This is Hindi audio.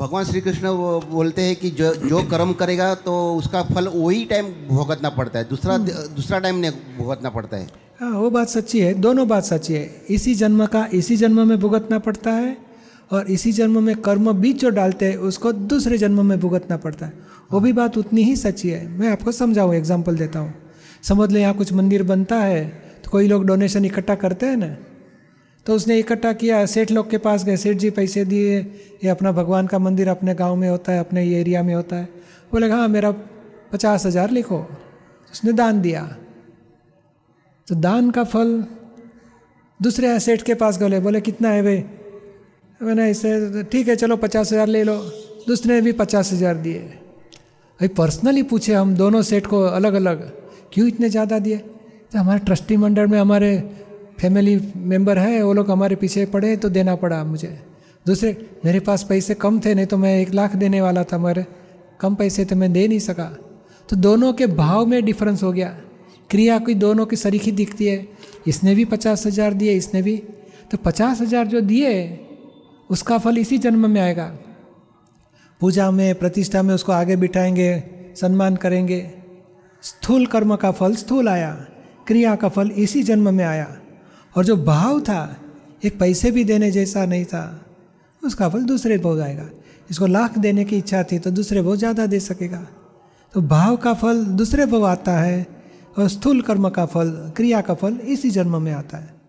भगवान श्री कृष्ण वो बोलते हैं कि जो जो कर्म करेगा तो उसका फल वही टाइम भुगतना पड़ता है। दूसरा दूसरा टाइम नहीं भुगतना पड़ता है। हाँ वो बात सच्ची है दोनों बात सच्ची है। इसी जन्म का इसी जन्म में भुगतना पड़ता है और इसी जन्म में कर्म बीच जो डालते हैं उसको दूसरे जन्म में भुगतना पड़ता है। वो भी बात उतनी ही सच्ची है। मैं आपको समझाऊँ एग्ज़ाम्पल देता हूँ। समझ लें यहाँ कुछ मंदिर बनता है तो कोई लोग डोनेशन इकट्ठा करते हैं ना? तो उसने इकट्ठा किया, सेठ लोग के पास गए, सेठ जी पैसे दिए, ये अपना भगवान का मंदिर अपने गाँव में होता है, अपने एरिया में होता है। बोले हाँ मेरा पचास हज़ार लिखो। उसने दान दिया। तो दान का फल दूसरे सेठ के पास गए। बोले, कितना है भाई? मैंने इसे, ठीक है, चलो, पचास हज़ार ले लो। दूसरे ने भी पचास हज़ार दिए। भाई, पर्सनली पूछे हम दोनों सेठ को अलग अलग क्यों इतने ज़्यादा दिए? तो हमारे ट्रस्टी मंडल में हमारे फैमिली मेंबर है, वो लोग हमारे पीछे पड़े तो देना पड़ा मुझे। दूसरे, मेरे पास पैसे कम थे, नहीं तो मैं एक लाख देने वाला था मेरे कम पैसे थे मैं दे नहीं सका। तो दोनों के भाव में डिफरेंस हो गया। क्रिया कोई दोनों की सरीखी दिखती है। इसने भी पचास हज़ार दिए, इसने भी। तो पचास हज़ार जो दिए, उसका फल इसी जन्म में आएगा। पूजा में, प्रतिष्ठा में उसको आगे बिठाएँगे, सम्मान करेंगे। स्थूल कर्म का फल स्थूल आया। क्रिया का फल इसी जन्म में आया। और जो भाव था, एक पैसे भी देने जैसा नहीं था, उसका फल दूसरे बहुत जाएगा इसको लाख देने की इच्छा थी तो दूसरे बहुत ज़्यादा दे सकेगा। तो भाव का फल दूसरे भाव आता है और स्थूल कर्म का फल, क्रिया का फल इसी जन्म में आता है।